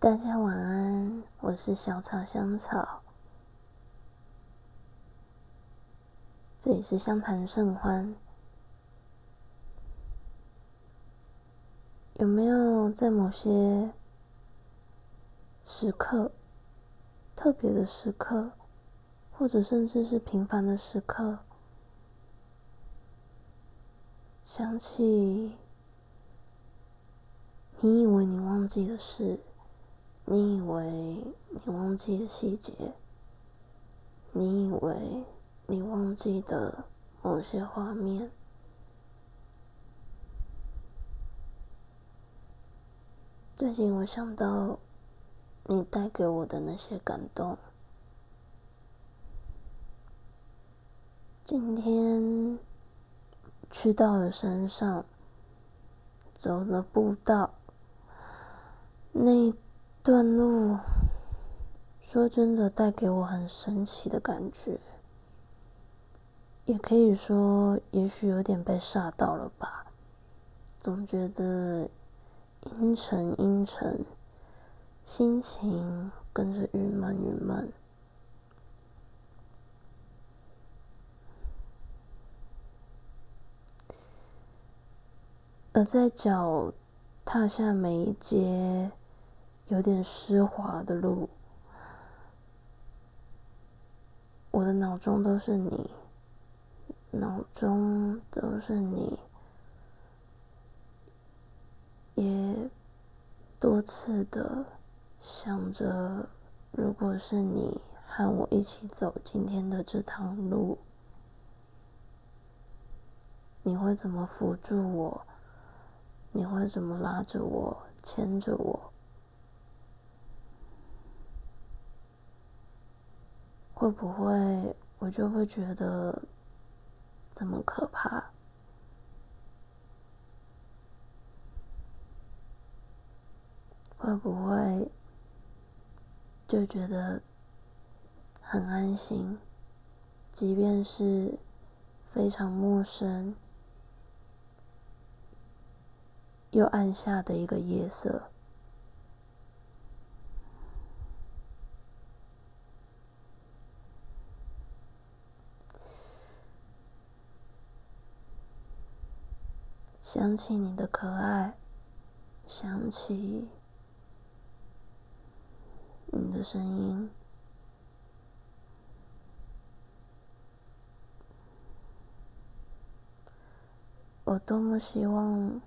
大家晚安，我是小草香草，这里是相谈甚欢。有没有在某些时刻、特别的时刻，或者甚至是平凡的时刻，想起你以为你忘记的事？你以为你忘记的细节，你以为你忘记的某些画面，最近我想到你带给我的那些感动。今天去到了山上，走了步道，那。段路，说真的，带给我很神奇的感觉，也可以说，也许有点被吓到了吧。总觉得阴沉阴沉，心情跟着郁闷郁闷。而在脚踏下每一阶。有点湿滑的路，我的脑中都是你，脑中都是你，也多次的想着，如果是你和我一起走今天的这趟路，你会怎么扶住我？你会怎么拉着我，牵着我？会不会我就会觉得这么可怕？会不会就觉得很安心？即便是非常陌生又暗下的一个夜色。想起你的可爱，想起你的声音，我多么希望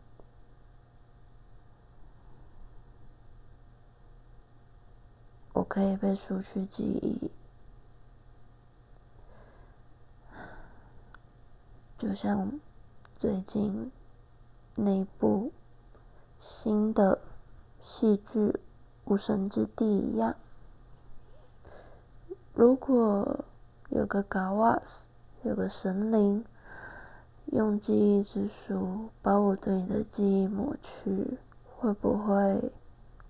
我可以被除去记忆，就像最近。那部新的戏剧《无神之地》一样，如果有个嘎瓦斯，有个神灵，用记忆之书把我对你的记忆抹去，会不会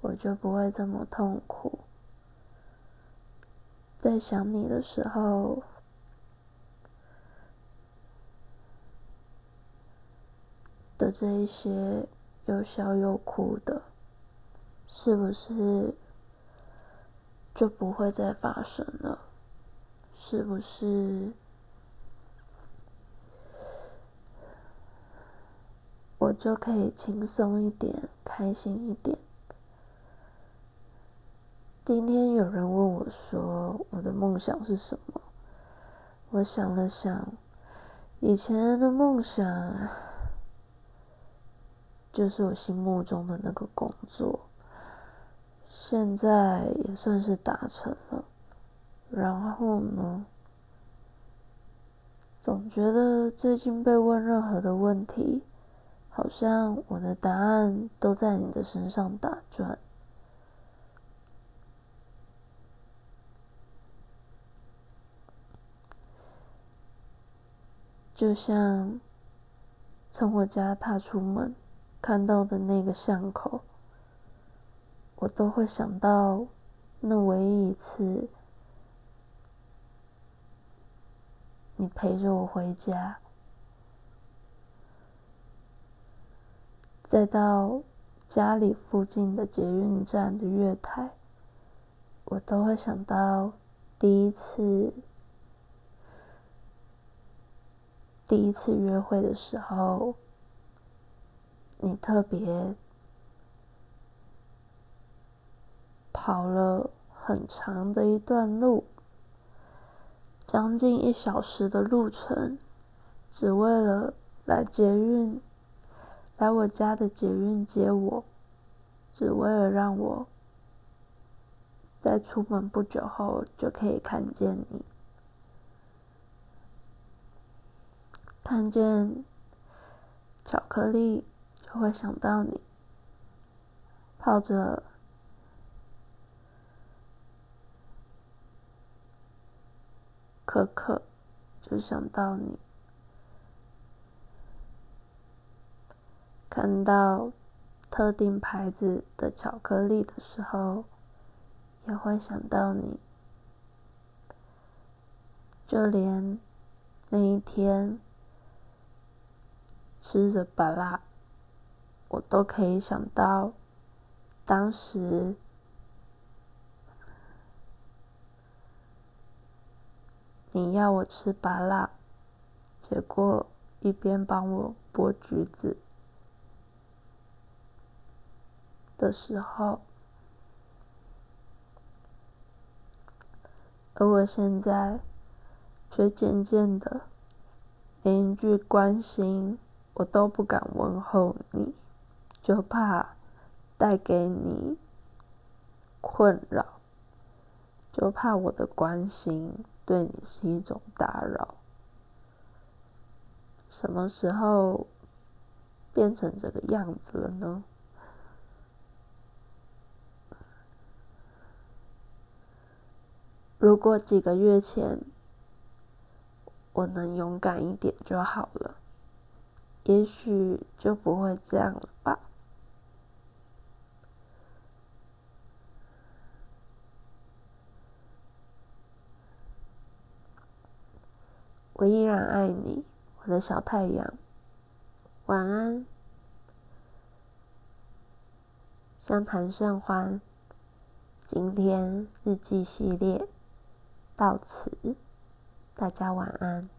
我就不会这么痛苦？在想你的时候。的这一些又笑又哭的，是不是就不会再发生了？是不是我就可以轻松一点、开心一点？今天有人问我说：“我的梦想是什么？”我想了想，以前的梦想。就是我心目中的那个工作，现在也算是达成了。然后呢，总觉得最近被问任何的问题，好像我的答案都在你的身上打转。就像从我家踏出门。看到的那个巷口，我都会想到那唯一一次，你陪着我回家，再到家里附近的捷运站的月台，我都会想到第一次第一次约会的时候，你特别跑了很长的一段路，将近一小时的路程，只为了来捷运。来我家的捷运接我，只为了让我在出门不久后就可以看见你，看见巧克力就会想到你，泡着可可就想到你。看到特定牌子的巧克力的时候，也会想到你。就连那一天吃着巴拉，我都可以想到当时你要我吃麻辣，结果一边帮我剥橘子。的时候，而我现在却渐渐的连一句关心我都不敢问候你，就怕带给你困扰，就怕我的关心对你是一种打扰。什么时候变成这个样子了呢？如果几个月前我能勇敢一点就好了，也许就不会这样了吧。我依然爱你，我的小太阳。晚安，相谈甚欢。今天日记系列。到此，大家晚安。